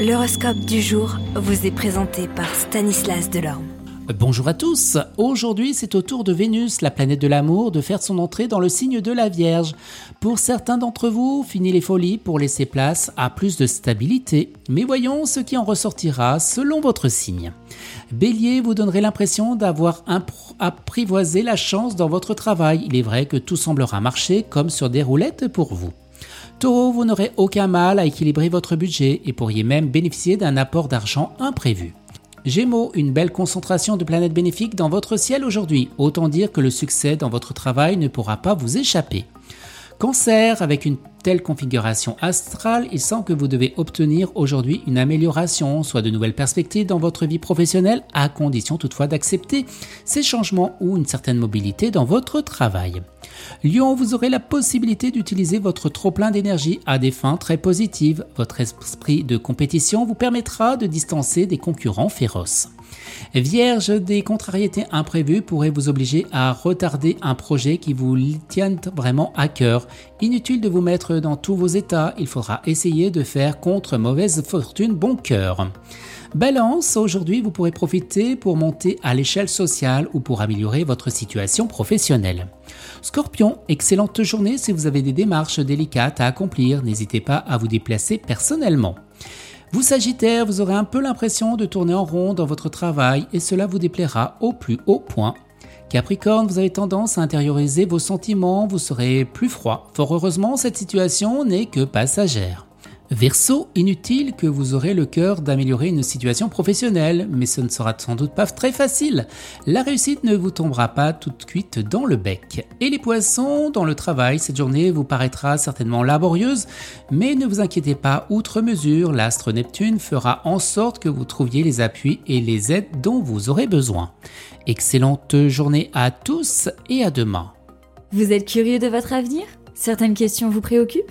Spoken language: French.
L'horoscope du jour vous est présenté par Stanislas Delorme. Bonjour à tous. Aujourd'hui, c'est au tour de Vénus, la planète de l'amour, de faire son entrée dans le signe de la Vierge. Pour certains d'entre vous, fini les folies pour laisser place à plus de stabilité. Mais voyons ce qui en ressortira selon votre signe. Bélier, vous donnerez l'impression d'avoir apprivoisé la chance dans votre travail. Il est vrai que tout semblera marcher comme sur des roulettes pour vous. Taureau, vous n'aurez aucun mal à équilibrer votre budget et pourriez même bénéficier d'un apport d'argent imprévu. Gémeaux, une belle concentration de planètes bénéfiques dans votre ciel aujourd'hui. Autant dire que le succès dans votre travail ne pourra pas vous échapper. Cancer, avec une telle configuration astrale, il semble que vous devez obtenir aujourd'hui une amélioration, soit de nouvelles perspectives dans votre vie professionnelle, à condition toutefois d'accepter ces changements ou une certaine mobilité dans votre travail. Lion, vous aurez la possibilité d'utiliser votre trop-plein d'énergie à des fins très positives. Votre esprit de compétition vous permettra de distancer des concurrents féroces. Vierge, des contrariétés imprévues pourraient vous obliger à retarder un projet qui vous tient vraiment à cœur. Inutile de vous mettre dans tous vos états, il faudra essayer de faire contre mauvaise fortune bon cœur. Balance, aujourd'hui vous pourrez profiter pour monter à l'échelle sociale ou pour améliorer votre situation professionnelle. Scorpion, excellente journée si vous avez des démarches délicates à accomplir, n'hésitez pas à vous déplacer personnellement. Vous Sagittaire, vous aurez un peu l'impression de tourner en rond dans votre travail et cela vous déplaira au plus haut point. Capricorne, vous avez tendance à intérioriser vos sentiments, vous serez plus froid. Fort heureusement, cette situation n'est que passagère. Verseau, inutile que vous aurez le cœur d'améliorer une situation professionnelle, mais ce ne sera sans doute pas très facile. La réussite ne vous tombera pas toute cuite dans le bec. Et les poissons, dans le travail, cette journée vous paraîtra certainement laborieuse, mais ne vous inquiétez pas, outre mesure, l'astre Neptune fera en sorte que vous trouviez les appuis et les aides dont vous aurez besoin. Excellente journée à tous et à demain. Vous êtes curieux de votre avenir? Certaines questions vous préoccupent?